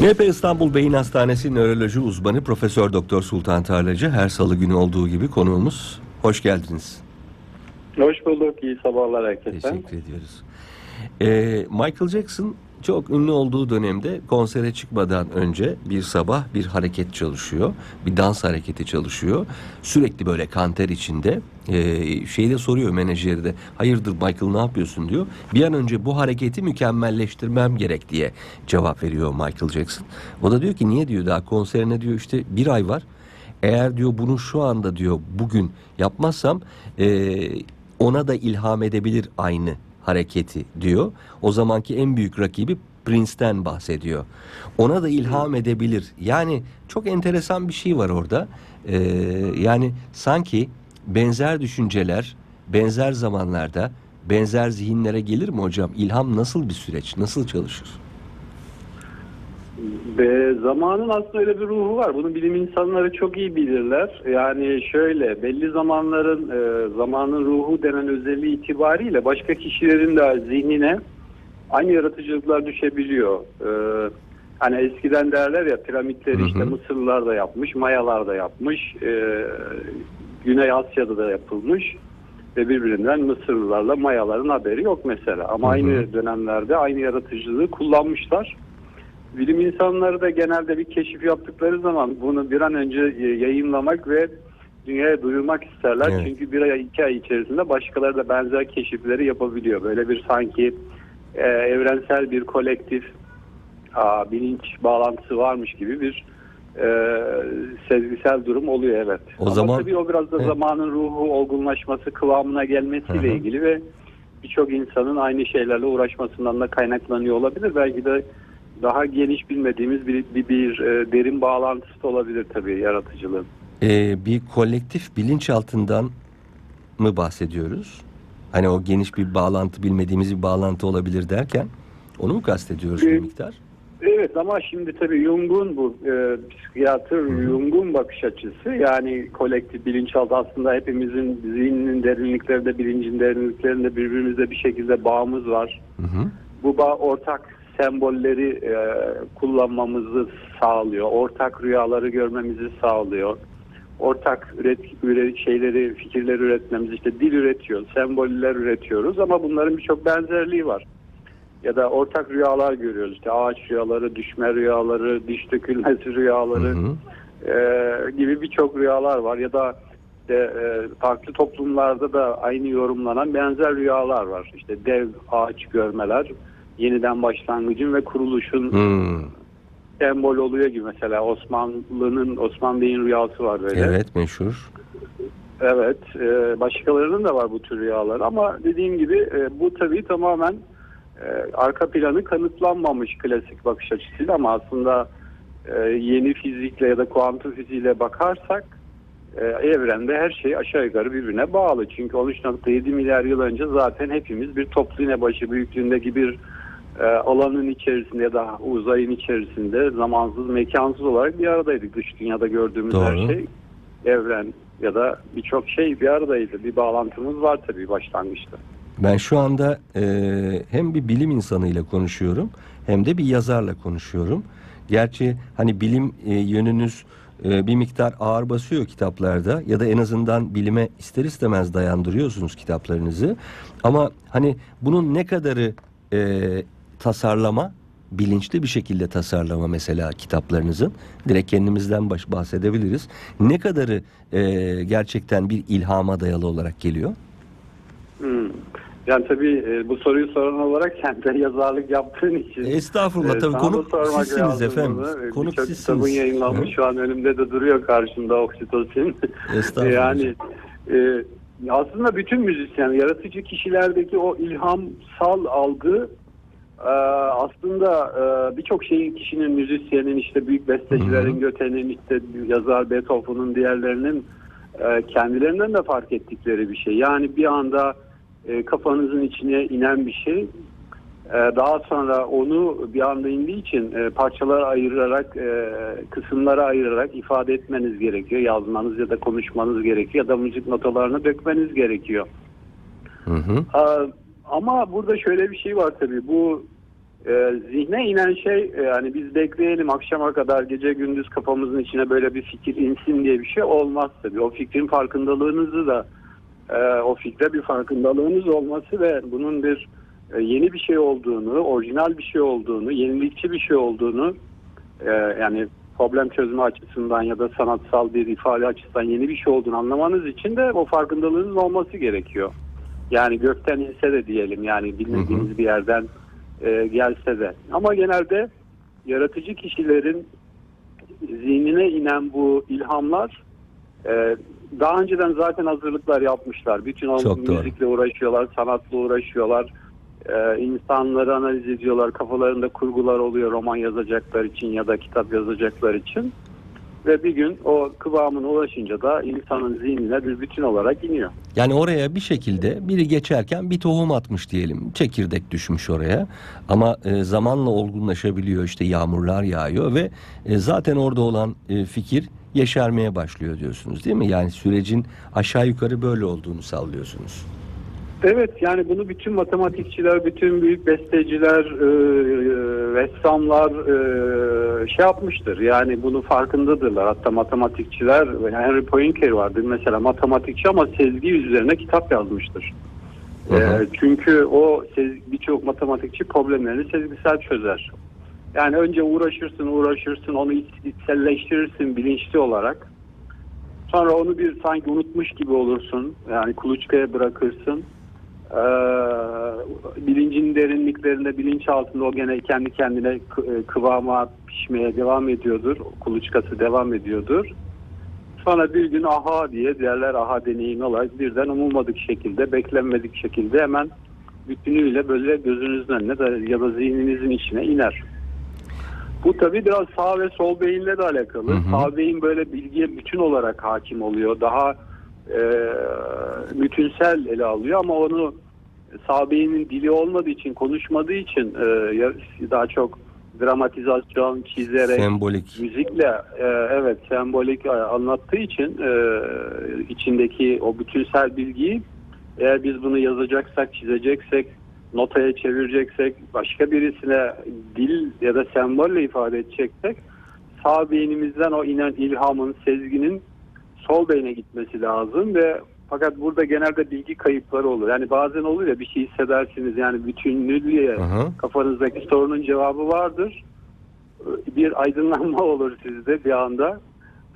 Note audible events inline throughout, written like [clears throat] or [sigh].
NP İstanbul Beyin Hastanesi nöroloji uzmanı Profesör Doktor Sultan Tarlacı her salı günü olduğu gibi konuğumuz. Hoş geldiniz. Hoş bulduk. İyi sabahlar herkese. Teşekkür ediyoruz. Ee, Michael Jackson çok ünlü olduğu dönemde konsere çıkmadan önce bir sabah bir hareket çalışıyor. Bir dans hareketi çalışıyor. Sürekli böyle kanter içinde. Ee, şeyde soruyor menajeri de hayırdır Michael ne yapıyorsun diyor. Bir an önce bu hareketi mükemmelleştirmem gerek diye cevap veriyor Michael Jackson. O da diyor ki niye diyor daha konserine diyor işte bir ay var. Eğer diyor bunu şu anda diyor bugün yapmazsam eee, ona da ilham edebilir aynı hareketi diyor. O zamanki en büyük rakibi Prince'ten bahsediyor. Ona da ilham edebilir. Yani çok enteresan bir şey var orada. Eee, yani sanki benzer düşünceler benzer zamanlarda benzer zihinlere gelir mi hocam? İlham nasıl bir süreç? Nasıl çalışır? Ve zamanın aslında öyle bir ruhu var. Bunu bilim insanları çok iyi bilirler. Yani şöyle belli zamanların e, zamanın ruhu denen özelliği itibariyle başka kişilerin de zihnine aynı yaratıcılıklar düşebiliyor. E, hani eskiden derler ya piramitleri Hı hı. işte Mısırlılar da yapmış, Mayalar da yapmış, e, Güney Asya'da da yapılmış ve birbirinden Mısırlılarla Mayaların haberi yok mesela. Ama Hı hı. aynı dönemlerde aynı yaratıcılığı kullanmışlar. Bilim insanları da genelde bir keşif yaptıkları zaman bunu bir an önce e, yayınlamak ve dünyaya duyurmak isterler. Evet. Çünkü bir ay iki ay içerisinde başkaları da benzer keşifleri yapabiliyor. Böyle bir sanki e, evrensel bir kolektif aa, bilinç bağlantısı varmış gibi bir e, sezgisel durum oluyor evet. O Ama zaman- tabii o biraz da Evet. zamanın ruhu olgunlaşması kıvamına gelmesiyle Hı hı. ilgili ve birçok insanın aynı şeylerle uğraşmasından da kaynaklanıyor olabilir. Belki de daha geniş bilmediğimiz bir, bir, bir, e, derin bağlantısı da olabilir tabii yaratıcılığın. Ee, bir kolektif bilinçaltından mı bahsediyoruz? Hani o geniş bir bağlantı bilmediğimiz bir bağlantı olabilir derken onu mu kastediyoruz bir Evet. miktar? Evet ama şimdi tabii Jung'un bu e, psikiyatr Jung'un bakış açısı yani kolektif bilinçaltı aslında hepimizin zihninin derinliklerinde, bilincin derinliklerinde birbirimizle bir şekilde bağımız var. Hı hı. Bu bağ ortak sembolleri e, kullanmamızı sağlıyor. Ortak rüyaları görmemizi sağlıyor. Ortak üret, üret şeyleri, fikirleri üretmemiz işte dil üretiyor, semboller üretiyoruz ama bunların birçok benzerliği var. Ya da ortak rüyalar görüyoruz. İşte ağaç rüyaları, düşme rüyaları, diş dökülmesi [laughs] rüyaları Hı hı. e, gibi birçok rüyalar var. Ya da işte, e, farklı toplumlarda da aynı yorumlanan benzer rüyalar var. İşte dev ağaç görmeler, yeniden başlangıcın ve kuruluşun Hmm. sembol oluyor gibi mesela Osmanlı'nın Osman Bey'in rüyası var böyle. Evet meşhur. Evet, e, başkalarının da var bu tür rüyalar ama dediğim gibi e, bu tabii tamamen e, arka planı kanıtlanmamış klasik bakış açısıyla ama aslında e, yeni fizikle ya da kuantum fiziğiyle bakarsak e, evrende her şey aşağı yukarı birbirine bağlı. Çünkü 13.7 milyar yıl önce zaten hepimiz bir toplu iğne başı büyüklüğündeki bir e, alanın içerisinde ya da uzayın içerisinde zamansız, mekansız olarak bir aradaydık. Dış dünyada gördüğümüz her Doğru. şey evren ya da birçok şey bir aradaydı. Bir bağlantımız var tabii başlangıçta. Ben şu anda e, hem bir bilim insanıyla konuşuyorum hem de bir yazarla konuşuyorum. Gerçi hani bilim e, yönünüz e, bir miktar ağır basıyor kitaplarda ya da en azından bilime ister istemez dayandırıyorsunuz kitaplarınızı. Ama hani bunun ne kadarı e, tasarlama, bilinçli bir şekilde tasarlama mesela kitaplarınızın direkt kendimizden baş bahsedebiliriz. Ne kadarı e, gerçekten bir ilhama dayalı olarak geliyor? Hmm. Yani tabii e, bu soruyu soran olarak sen de [laughs] yazarlık yaptığın için. Estağfurullah e, tabii konuk sizsiniz efendim. bunu. E, Konuk Birçok sizsiniz. kitabın yayınlanmış Hı. şu an önümde de duruyor karşımda oksitosin. [laughs] Estağfurullah. yani e, aslında bütün müzisyen, yaratıcı kişilerdeki o ilhamsal algı e, aslında e, birçok şeyin kişinin, müzisyenin, işte büyük bestecilerin. Göte'nin, işte yazar Beethoven'ın, diğerlerinin e, kendilerinden de fark ettikleri bir şey. Yani bir anda e, kafanızın içine inen bir şey. E, daha sonra onu bir anda indiği için e, parçalara ayırarak, e, kısımlara ayırarak ifade etmeniz gerekiyor. Yazmanız ya da konuşmanız gerekiyor ya da müzik notalarını dökmeniz gerekiyor. Hı hı. Ama burada şöyle bir şey var tabii. Bu e, zihne inen şey e, yani biz bekleyelim akşama kadar gece gündüz kafamızın içine böyle bir fikir insin diye bir şey olmaz tabii. O fikrin farkındalığınızı da e, o fikre bir farkındalığınız olması ve bunun bir e, yeni bir şey olduğunu, orijinal bir şey olduğunu, yenilikçi bir şey olduğunu e, yani problem çözme açısından ya da sanatsal bir ifade açısından yeni bir şey olduğunu anlamanız için de o farkındalığınız olması gerekiyor. Yani gökten inse de diyelim yani bilmediğiniz bir yerden e, gelse de. Ama genelde yaratıcı kişilerin zihnine inen bu ilhamlar e, daha önceden zaten hazırlıklar yapmışlar. Bütün o Çok doğru. müzikle uğraşıyorlar, sanatla uğraşıyorlar. E, insanları analiz ediyorlar. Kafalarında kurgular oluyor roman yazacaklar için ya da kitap yazacaklar için. Ve bir gün o kıvamına ulaşınca da insanın zihnine bir bütün olarak iniyor. Yani oraya bir şekilde biri geçerken bir tohum atmış diyelim. Çekirdek düşmüş oraya. Ama e, zamanla olgunlaşabiliyor. işte yağmurlar yağıyor ve e, zaten orada olan e, fikir yeşermeye başlıyor diyorsunuz değil mi? Yani sürecin aşağı yukarı böyle olduğunu sallıyorsunuz. Evet yani bunu bütün matematikçiler, bütün büyük besteciler, e, e, ressamlar e, şey yapmıştır. Yani bunu farkındadırlar. Hatta matematikçiler, Henry Poincaré vardır mesela matematikçi ama sezgi üzerine kitap yazmıştır. Hı hı. E, çünkü o birçok matematikçi problemlerini sezgisel çözer. Yani önce uğraşırsın, uğraşırsın, onu iç- içselleştirirsin bilinçli olarak. Sonra onu bir sanki unutmuş gibi olursun. Yani kuluçkaya bırakırsın. Ee, bilincin derinliklerinde, bilinç altında o gene kendi kendine e, kıvama pişmeye devam ediyordur. Kuluçkası devam ediyordur. Sonra bir gün aha diye derler aha deneyimi olarak birden umulmadık şekilde, beklenmedik şekilde hemen bütünüyle böyle gözünüzün önüne de, ya da zihninizin içine iner. Bu tabii biraz sağ ve sol beyinle de alakalı. Hı hı. Sağ beyin böyle bilgiye bütün olarak hakim oluyor. Daha e, bütünsel ele alıyor ama onu sağ beynin dili olmadığı için, konuşmadığı için e, daha çok dramatizasyon çizerek, Sembolik. müzikle e, evet sembolik e, anlattığı için e, içindeki o bütünsel bilgiyi eğer biz bunu yazacaksak, çizeceksek, notaya çevireceksek, başka birisine dil ya da sembolle ifade edeceksek sağ beynimizden o inen ilhamın, sezginin sol beyne gitmesi lazım ve fakat burada genelde bilgi kayıpları olur. Yani bazen olur ya bir şey hissedersiniz yani bütünlüğe kafanızdaki sorunun cevabı vardır. Bir aydınlanma [laughs] olur sizde bir anda.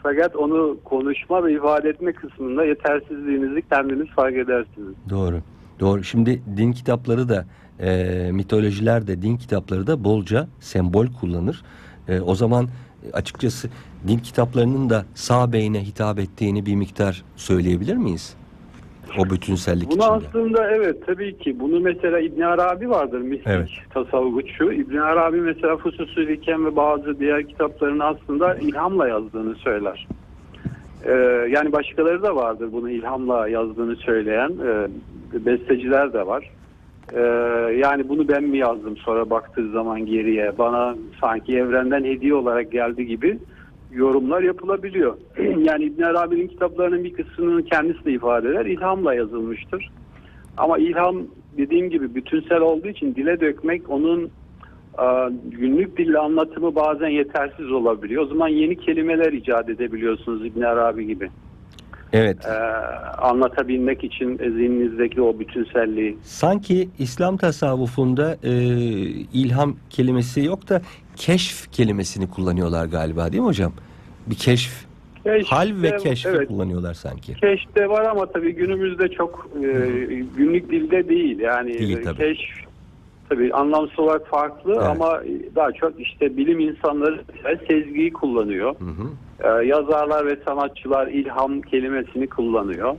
Fakat onu konuşma ve ifade etme kısmında yetersizliğinizi kendiniz fark edersiniz. Doğru. Doğru. Şimdi din kitapları da e, mitolojiler de din kitapları da bolca sembol kullanır. E, o zaman açıkçası din kitaplarının da sağ beyne hitap ettiğini bir miktar söyleyebilir miyiz? O bütünsellik Bunu içinde. aslında evet tabii ki bunu mesela İbn Arabi vardır mistik Evet. tasavvufçu. İbn Arabi mesela Fususül Hikem ve bazı diğer kitaplarını aslında ilhamla yazdığını söyler. Ee, yani başkaları da vardır bunu ilhamla yazdığını söyleyen e, besteciler de var. Ee, yani bunu ben mi yazdım sonra baktığı zaman geriye bana sanki evrenden hediye olarak geldi gibi yorumlar yapılabiliyor. [clears throat] yani İbn Arabi'nin kitaplarının bir kısmını kendisi de ifade eder. İlhamla yazılmıştır. Ama ilham dediğim gibi bütünsel olduğu için dile dökmek onun e, günlük dille anlatımı bazen yetersiz olabiliyor. O zaman yeni kelimeler icat edebiliyorsunuz İbn Arabi gibi. Evet. E, anlatabilmek için zihninizdeki o bütünselliği. Sanki İslam tasavvufunda e, ilham kelimesi yok da keşf kelimesini kullanıyorlar galiba değil mi hocam? Bir keşf, Keşf hal ve keşfi evet, kullanıyorlar sanki. Keşf de var ama tabii günümüzde çok e, günlük dilde değil. Yani Değil tabii. keşf tabii anlamsız olarak farklı Evet. ama daha çok işte bilim insanları sezgiyi kullanıyor. Hı hı. Ee, yazarlar ve sanatçılar ilham kelimesini kullanıyor.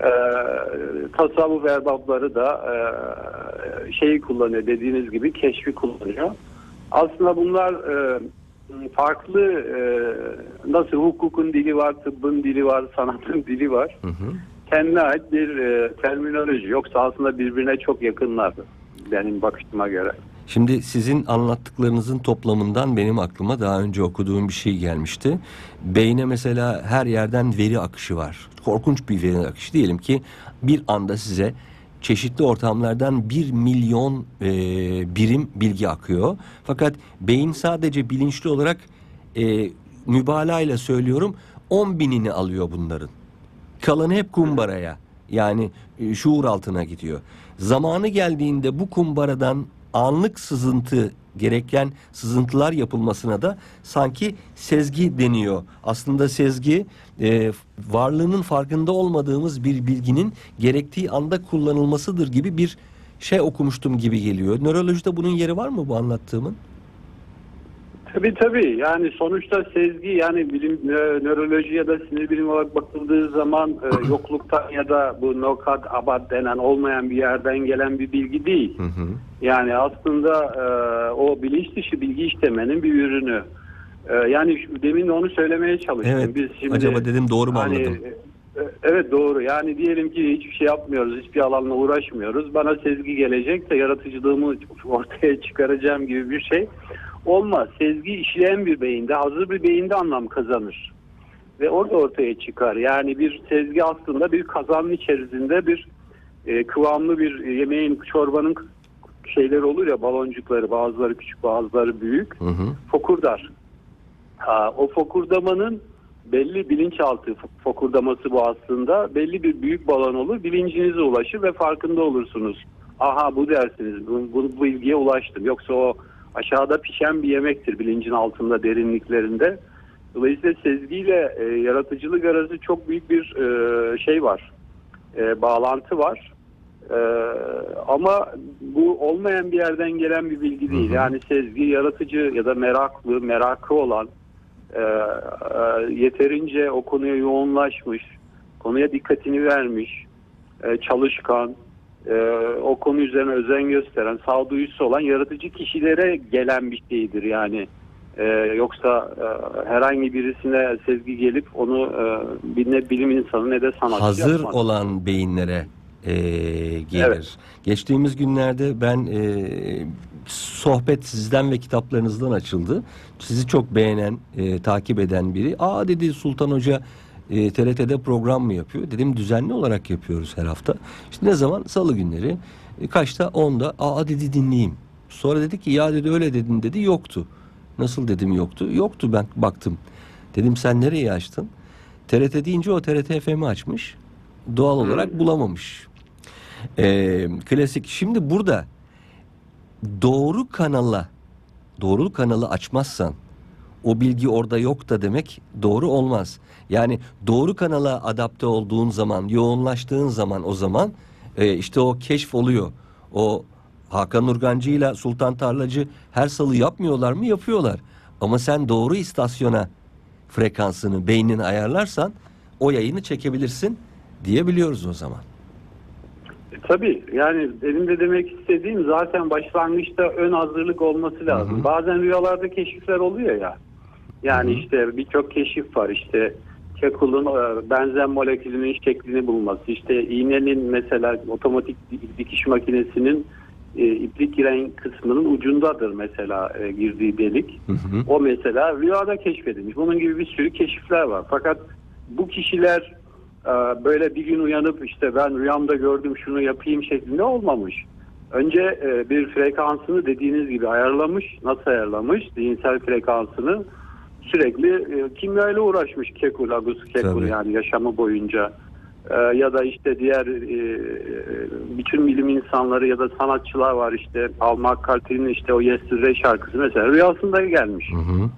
Ee, tasavvuf erbapları da e, şeyi kullanıyor dediğiniz gibi keşfi kullanıyor. Aslında bunlar e, farklı e, nasıl hukukun dili var, tıbbın dili var, sanatın [laughs] dili var. Hı hı. Kendine ait bir e, terminoloji. Yoksa aslında birbirine çok yakınlar benim bakışıma göre. Şimdi sizin anlattıklarınızın toplamından benim aklıma daha önce okuduğum bir şey gelmişti. Beyne mesela her yerden veri akışı var. Korkunç bir veri akışı diyelim ki bir anda size çeşitli ortamlardan bir milyon e, birim bilgi akıyor. Fakat beyin sadece bilinçli olarak e, mübalağa ile söylüyorum 10 binini alıyor bunların. Kalanı hep kumbaraya yani e, şuur altına gidiyor. Zamanı geldiğinde bu kumbaradan anlık sızıntı gereken sızıntılar yapılmasına da sanki sezgi deniyor. Aslında sezgi e, varlığının farkında olmadığımız bir bilginin gerektiği anda kullanılmasıdır gibi bir şey okumuştum gibi geliyor. Nörolojide bunun yeri var mı bu anlattığımın? Tabii tabii yani sonuçta sezgi yani bilim nö- nöroloji ya da sinir bilimi olarak bakıldığı zaman e, [clears throat] yokluktan ya da bu nokat abad denen olmayan bir yerden gelen bir bilgi değil. Hı hı. Yani aslında e, o bilinç dışı bilgi işlemenin bir ürünü. E, yani şu, demin de onu söylemeye çalıştım. Evet. Biz şimdi Acaba dedim doğru mu hani, anladım? e, Evet doğru. Yani diyelim ki hiçbir şey yapmıyoruz, hiçbir alanla uğraşmıyoruz. Bana sezgi gelecek de yaratıcılığımı ortaya çıkaracağım gibi bir şey olmaz. Sezgi işleyen bir beyinde, hazır bir beyinde anlam kazanır. Ve orada ortaya çıkar. Yani bir sezgi aslında bir kazanın içerisinde bir e, kıvamlı bir yemeğin, çorbanın şeyleri olur ya baloncukları bazıları küçük bazıları büyük Hı hı. fokurdar. Ha, o fokurdamanın belli bilinçaltı fo- fokurdaması bu aslında. Belli bir büyük balon olur. Bilincinize ulaşır ve farkında olursunuz. Aha bu dersiniz. Bu, bu, bu bilgiye ulaştım. Yoksa o aşağıda pişen bir yemektir bilincin altında derinliklerinde. Dolayısıyla sezgiyle e, yaratıcılık arası çok büyük bir e, şey var. E, bağlantı var. E, ama bu olmayan bir yerden gelen bir bilgi değil. Hı hı. Yani sezgi yaratıcı ya da meraklı, merakı olan e, e, yeterince o konuya yoğunlaşmış, konuya dikkatini vermiş, e, çalışkan, e, o konu üzerine özen gösteren, sağduyusu olan yaratıcı kişilere gelen bir şeydir yani. E, yoksa e, herhangi birisine sezgi gelip onu e, ne bilim insanı ne de sanatçı hazır yapmaz. olan beyinlere e, gelir. Evet. Geçtiğimiz günlerde ben e, sohbet sizden ve kitaplarınızdan açıldı. Sizi çok beğenen, e, takip eden biri. Aa dedi Sultan Hoca e, TRT'de program mı yapıyor? Dedim düzenli olarak yapıyoruz her hafta. İşte ne zaman? Salı günleri. E, kaçta? Onda. Aa dedi dinleyeyim. Sonra dedi ki ya dedi öyle dedin dedi yoktu. Nasıl dedim yoktu? Yoktu ben baktım. Dedim sen nereye açtın? TRT deyince o TRT FM'i açmış. Doğal olarak bulamamış. Ee, klasik. Şimdi burada doğru kanala doğru kanalı açmazsan o bilgi orada yok da demek doğru olmaz. Yani doğru kanala adapte olduğun zaman, yoğunlaştığın zaman o zaman e, işte o keşf oluyor. O Hakan Urgancı ile Sultan Tarlacı her salı yapmıyorlar mı? Yapıyorlar. Ama sen doğru istasyona frekansını, beynini ayarlarsan o yayını çekebilirsin diyebiliyoruz o zaman. E, Tabii yani benim de demek istediğim zaten başlangıçta ön hazırlık olması lazım. Hı hı. Bazen rüyalarda keşifler oluyor ya. Yani Hı hı. işte birçok keşif var işte Kekul'un e, benzen molekülünün şeklini bulması, işte iğnenin mesela otomatik di- dikiş makinesinin e, iplik giren kısmının ucundadır mesela e, girdiği delik. Hı hı. O mesela rüyada keşfedilmiş. Bunun gibi bir sürü keşifler var. Fakat bu kişiler e, böyle bir gün uyanıp işte ben rüyamda gördüm şunu yapayım şeklinde olmamış. Önce e, bir frekansını dediğiniz gibi ayarlamış. Nasıl ayarlamış? Zihinsel frekansını sürekli e, kimyayla uğraşmış Kekul, Agus Kekul Tabii. yani yaşamı boyunca. E, ya da işte diğer e, bütün bilim insanları ya da sanatçılar var işte Paul McCartney'nin işte o Yesterday şarkısı mesela rüyasında gelmiş. Hı hı.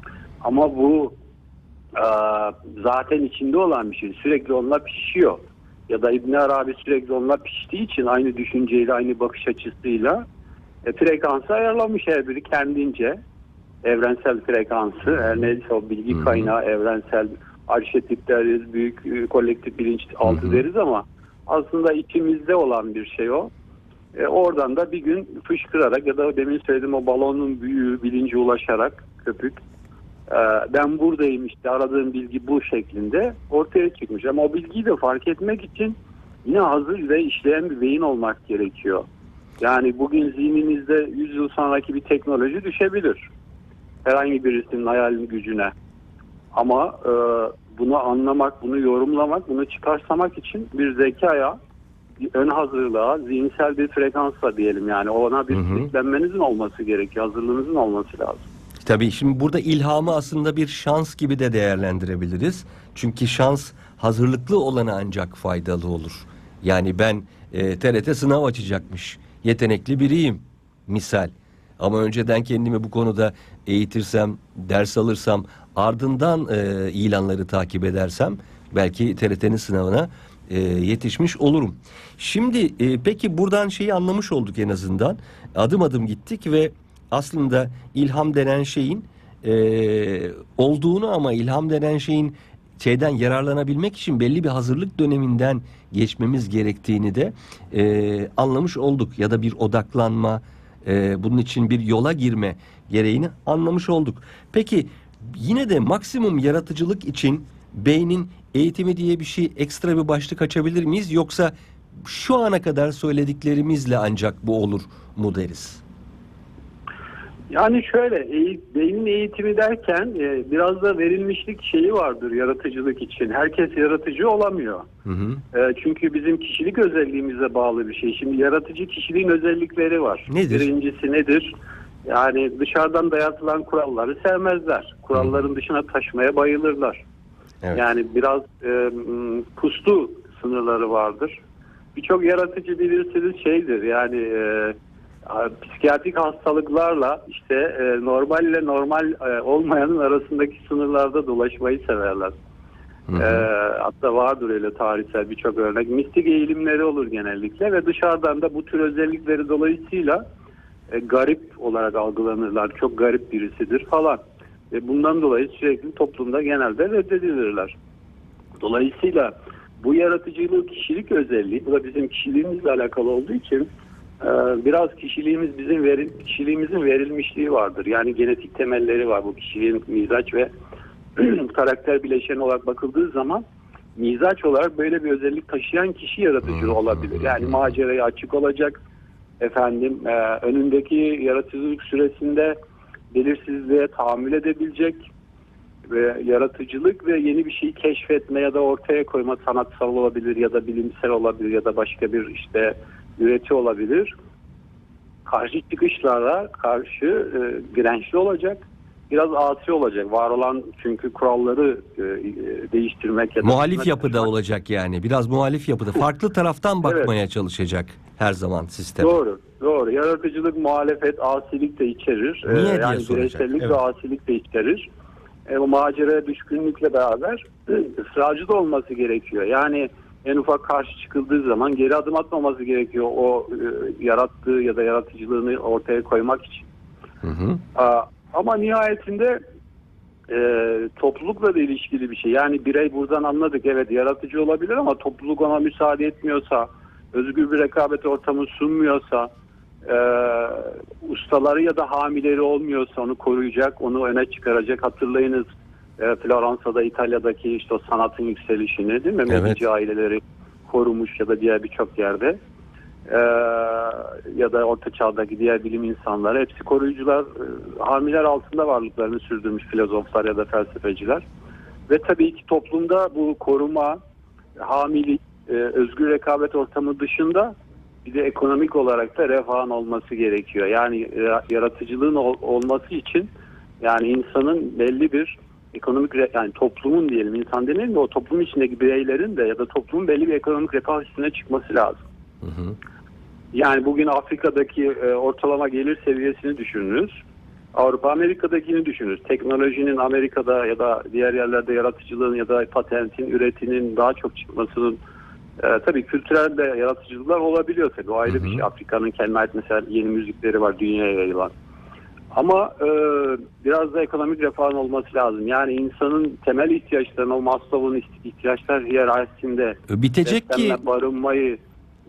Ama bu e, zaten içinde olan bir şey. Sürekli onunla pişiyor. Ya da İbn Arabi sürekli onunla piştiği için aynı düşünceyle, aynı bakış açısıyla e, frekansı ayarlamış her biri kendince. Evrensel frekansı, her neyse o bilgi kaynağı, evrensel arşetip deriz, büyük e, kolektif bilinç altı Hı hı. deriz ama aslında içimizde olan bir şey o. E, oradan da bir gün fışkırarak ya da demin söylediğim o balonun büyüğü bilince ulaşarak köpük e, ben buradayım işte aradığım bilgi bu şeklinde ortaya çıkmış. Ama o bilgiyi de fark etmek için yine hazır ve işleyen bir beyin olmak gerekiyor. Yani bugün zihninizde 100 yıl sonraki bir teknoloji düşebilir. Herhangi birisinin hayalin gücüne. Ama e, bunu anlamak, bunu yorumlamak, bunu çıkarsamak için bir zekaya, ön hazırlığa, zihinsel bir frekansla diyelim yani ona bir kilitlenmenizin olması gerekiyor, hazırlığınızın olması lazım. Tabii şimdi burada ilhamı aslında bir şans gibi de değerlendirebiliriz. Çünkü şans hazırlıklı olana ancak faydalı olur. Yani ben e, TRT sınav açacakmış. Yetenekli biriyim misal. Ama önceden kendimi bu konuda eğitirsem, ders alırsam, ardından e, ilanları takip edersem belki TRT'nin sınavına e, yetişmiş olurum. Şimdi e, peki buradan şeyi anlamış olduk en azından. Adım adım gittik ve aslında ilham denen şeyin e, olduğunu ama ilham denen şeyin şeyden yararlanabilmek için belli bir hazırlık döneminden geçmemiz gerektiğini de e, anlamış olduk. Ya da bir odaklanma, e, bunun için bir yola girme gereğini anlamış olduk. Peki yine de maksimum yaratıcılık için beynin eğitimi diye bir şey ekstra bir başlık açabilir miyiz? Yoksa şu ana kadar söylediklerimizle ancak bu olur mu deriz? Yani şöyle beynin eğitimi derken e, biraz da verilmişlik şeyi vardır yaratıcılık için. Herkes yaratıcı olamıyor. Hı hı. E, çünkü bizim kişilik özelliğimize bağlı bir şey. Şimdi yaratıcı kişiliğin özellikleri var. Nedir? Birincisi nedir? Yani dışarıdan dayatılan kuralları sevmezler. Kuralların dışına taşmaya bayılırlar. Evet. Yani biraz e, puslu sınırları vardır. Birçok yaratıcı bilirsiniz şeydir yani e, psikiyatrik hastalıklarla işte e, normal ile normal e, olmayanın arasındaki sınırlarda dolaşmayı severler. Hı hı. E, hatta vardır öyle tarihsel birçok örnek. Mistik eğilimleri olur genellikle ve dışarıdan da bu tür özellikleri dolayısıyla e, garip olarak algılanırlar. Çok garip birisidir falan. Ve bundan dolayı sürekli toplumda genelde reddedilirler. Dolayısıyla bu yaratıcılığı kişilik özelliği, bu da bizim kişiliğimizle alakalı olduğu için biraz kişiliğimiz bizim veril, kişiliğimizin verilmişliği vardır. Yani genetik temelleri var bu kişiliğin mizaç ve [clears throat] karakter bileşeni olarak bakıldığı zaman mizaç olarak böyle bir özellik taşıyan kişi yaratıcı olabilir. Yani maceraya açık olacak, efendim e, önündeki yaratıcılık süresinde belirsizliğe tahammül edebilecek ve yaratıcılık ve yeni bir şeyi keşfetme ya da ortaya koyma sanatsal olabilir ya da bilimsel olabilir ya da başka bir işte üreti olabilir. Karşı çıkışlara karşı e, dirençli olacak. Biraz asi olacak. Var olan çünkü kuralları e, e, değiştirmek ya da Muhalif yapıda olacak yani. Biraz muhalif yapıda. Farklı taraftan bakmaya çalışacak her zaman sistem. Doğru, doğru. Yaratıcılık, muhalefet, asilik de içerir. Niye diye yani bireysellik evet. ve asilik de içerir. E, o maceraya düşkünlükle beraber [clears throat] ısrarcı da olması gerekiyor. Yani en ufak karşı çıkıldığı zaman geri adım atmaması gerekiyor o e, yarattığı ya da yaratıcılığını ortaya koymak için. Hı hı. Aa, ama nihayetinde e, toplulukla da ilişkili bir şey. Yani birey buradan anladık evet yaratıcı olabilir ama topluluk ona müsaade etmiyorsa, özgür bir rekabet ortamı sunmuyorsa, e, ustaları ya da hamileri olmuyorsa onu koruyacak, onu öne çıkaracak. Hatırlayınız e, Floransa'da İtalya'daki işte o sanatın yükselişini değil mi? Evet. Medici aileleri korumuş ya da diğer birçok yerde. Ee, ya da orta çağdaki diğer bilim insanları hepsi koruyucular, e, hamiler altında varlıklarını sürdürmüş filozoflar ya da felsefeciler. Ve tabii ki toplumda bu koruma, hamilik, e, özgür rekabet ortamı dışında bir de ekonomik olarak da refahın olması gerekiyor. Yani e, yaratıcılığın ol- olması için yani insanın belli bir ekonomik yani toplumun diyelim insan demeyelim de o toplum içindeki bireylerin de ya da toplumun belli bir ekonomik refah üstüne çıkması lazım. Hı hı. Yani bugün Afrika'daki e, ortalama gelir seviyesini düşünürüz. Avrupa Amerika'dakini düşünürüz. Teknolojinin Amerika'da ya da diğer yerlerde yaratıcılığın ya da patentin, üretinin daha çok çıkmasının e, tabii kültürel de yaratıcılıklar olabiliyor tabii. O ayrı Hı hı. bir şey. Afrika'nın kendine ait mesela yeni müzikleri var dünyaya yayılan. Ama e, biraz da ekonomik refahın olması lazım. Yani insanın temel ihtiyaçlarını, o Maslow'un iht- ihtiyaçlar hiyerarşisinde Bitecek ki barınmayı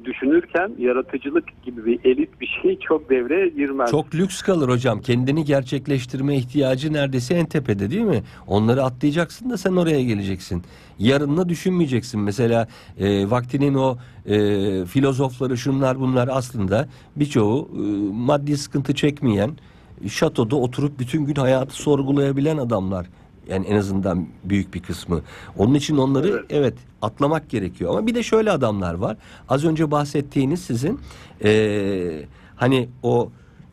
düşünürken yaratıcılık gibi bir elit bir şey çok devreye girmez. çok lüks kalır hocam. Kendini gerçekleştirme ihtiyacı neredeyse en tepede değil mi? Onları atlayacaksın da sen oraya geleceksin. Yarınını düşünmeyeceksin. Mesela e, vaktinin o e, filozofları şunlar bunlar aslında birçoğu e, maddi sıkıntı çekmeyen şatoda oturup bütün gün hayatı sorgulayabilen adamlar. Yani en azından büyük bir kısmı. Onun için onları evet, Evet. atlamak gerekiyor. Ama bir de şöyle adamlar var. Az önce bahsettiğiniz sizin eee, hani o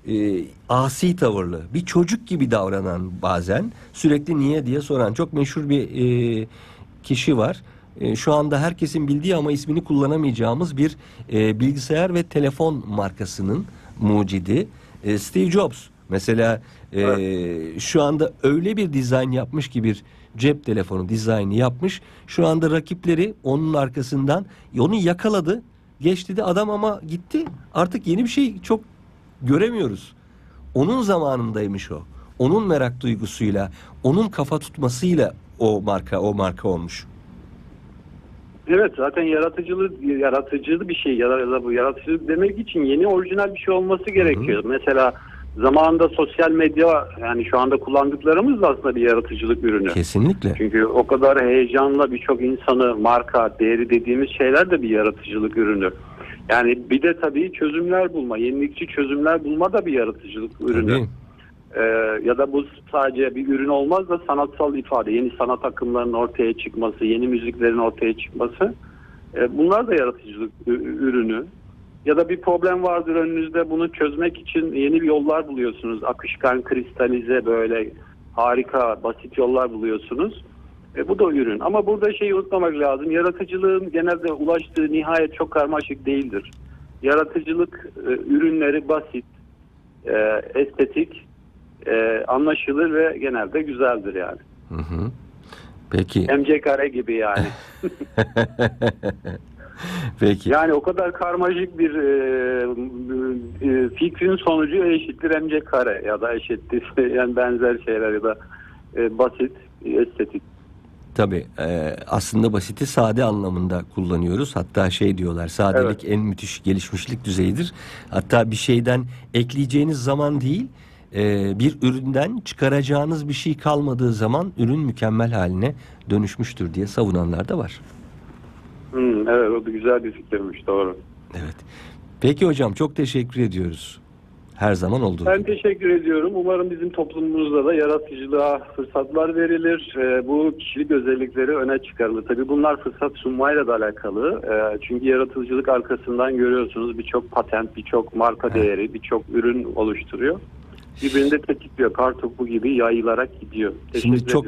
eee, asi tavırlı bir çocuk gibi davranan bazen sürekli niye diye soran çok meşhur bir eee, kişi var. E, şu anda herkesin bildiği ama ismini kullanamayacağımız bir e, bilgisayar ve telefon markasının mucidi e, Steve Jobs. Mesela e, şu anda öyle bir dizayn yapmış ki bir cep telefonu dizaynı yapmış. Şu anda rakipleri onun arkasından onu yakaladı. Geçti de adam ama gitti. Artık yeni bir şey çok göremiyoruz. Onun zamanındaymış o. Onun merak duygusuyla, onun kafa tutmasıyla o marka o marka olmuş. Evet zaten yaratıcılık yaratıcı bir şey ya da, bu yaratıcılık demek için yeni orijinal bir şey olması gerekiyor. Mesela zamanında sosyal medya yani şu anda kullandıklarımız da aslında bir yaratıcılık ürünü. Kesinlikle. Çünkü o kadar heyecanla birçok insanı marka değeri dediğimiz şeyler de bir yaratıcılık ürünü. Yani bir de tabii çözümler bulma, yenilikçi çözümler bulma da bir yaratıcılık ürünü. Tabii. Ee, ya da bu sadece bir ürün olmaz da sanatsal ifade, yeni sanat akımlarının ortaya çıkması, yeni müziklerin ortaya çıkması. Ee, bunlar da yaratıcılık ürünü. Ya da bir problem vardır önünüzde bunu çözmek için yeni bir yollar buluyorsunuz. Akışkan, kristalize böyle harika, basit yollar buluyorsunuz. E, bu da ürün. Ama burada şeyi unutmamak lazım. Yaratıcılığın genelde ulaştığı nihayet çok karmaşık değildir. Yaratıcılık e, ürünleri basit, e, estetik, e, anlaşılır ve genelde güzeldir yani. Hı hı. Peki. MC kare gibi yani. [laughs] [laughs] Peki. Yani o kadar karmaşık bir e, e, fikrin sonucu eşittir MC kare ya da eşittir [laughs] yani benzer şeyler ya da e, basit, estetik. Tabii e, aslında basiti sade anlamında kullanıyoruz. Hatta şey diyorlar sadelik en müthiş gelişmişlik düzeyidir. Hatta bir şeyden ekleyeceğiniz zaman değil e, bir üründen çıkaracağınız bir şey kalmadığı zaman ürün mükemmel haline dönüşmüştür diye savunanlar da var. Hmm, evet o da güzel bir fikirmiş doğru. Evet. Peki hocam çok teşekkür ediyoruz. Her zaman olduğu Ben gibi. teşekkür ediyorum. Umarım bizim toplumumuzda da yaratıcılığa fırsatlar verilir. Ee, bu kişilik özellikleri öne çıkarılır. Tabii bunlar fırsat sunmayla da alakalı. Ee, çünkü yaratıcılık arkasından görüyorsunuz birçok patent, birçok marka Evet. değeri, birçok ürün oluşturuyor. Birbirini tetikliyor. Kar topu gibi yayılarak gidiyor. Teşekkür Şimdi çok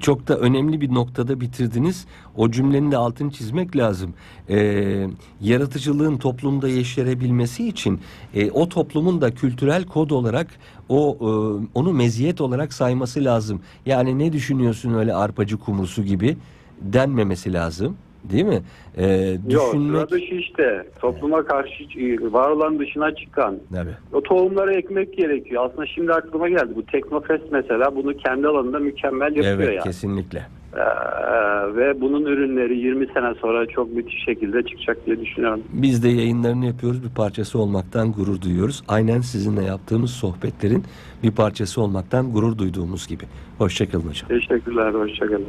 çok da önemli bir noktada bitirdiniz. O cümlenin de altını çizmek lazım. Ee, yaratıcılığın toplumda yeşerebilmesi için e, o toplumun da kültürel kod olarak o e, onu meziyet olarak sayması lazım. Yani ne düşünüyorsun öyle arpacı kumrusu gibi denmemesi lazım. Değil mi? Ee, Yok, düşünmek sıra dışı işte. Topluma karşı e, var olan dışına çıkan. Tabii. O tohumları ekmek gerekiyor. Aslında şimdi aklıma geldi. Bu Teknofest mesela bunu kendi alanında mükemmel yapıyor Evet, yani. kesinlikle. Ee, ve bunun ürünleri 20 sene sonra çok müthiş şekilde çıkacak diye düşünüyorum. Biz de yayınlarını yapıyoruz. Bir parçası olmaktan gurur duyuyoruz. Aynen sizinle yaptığımız sohbetlerin bir parçası olmaktan gurur duyduğumuz gibi. Hoşçakalın hocam. Teşekkürler, hoşçakalın.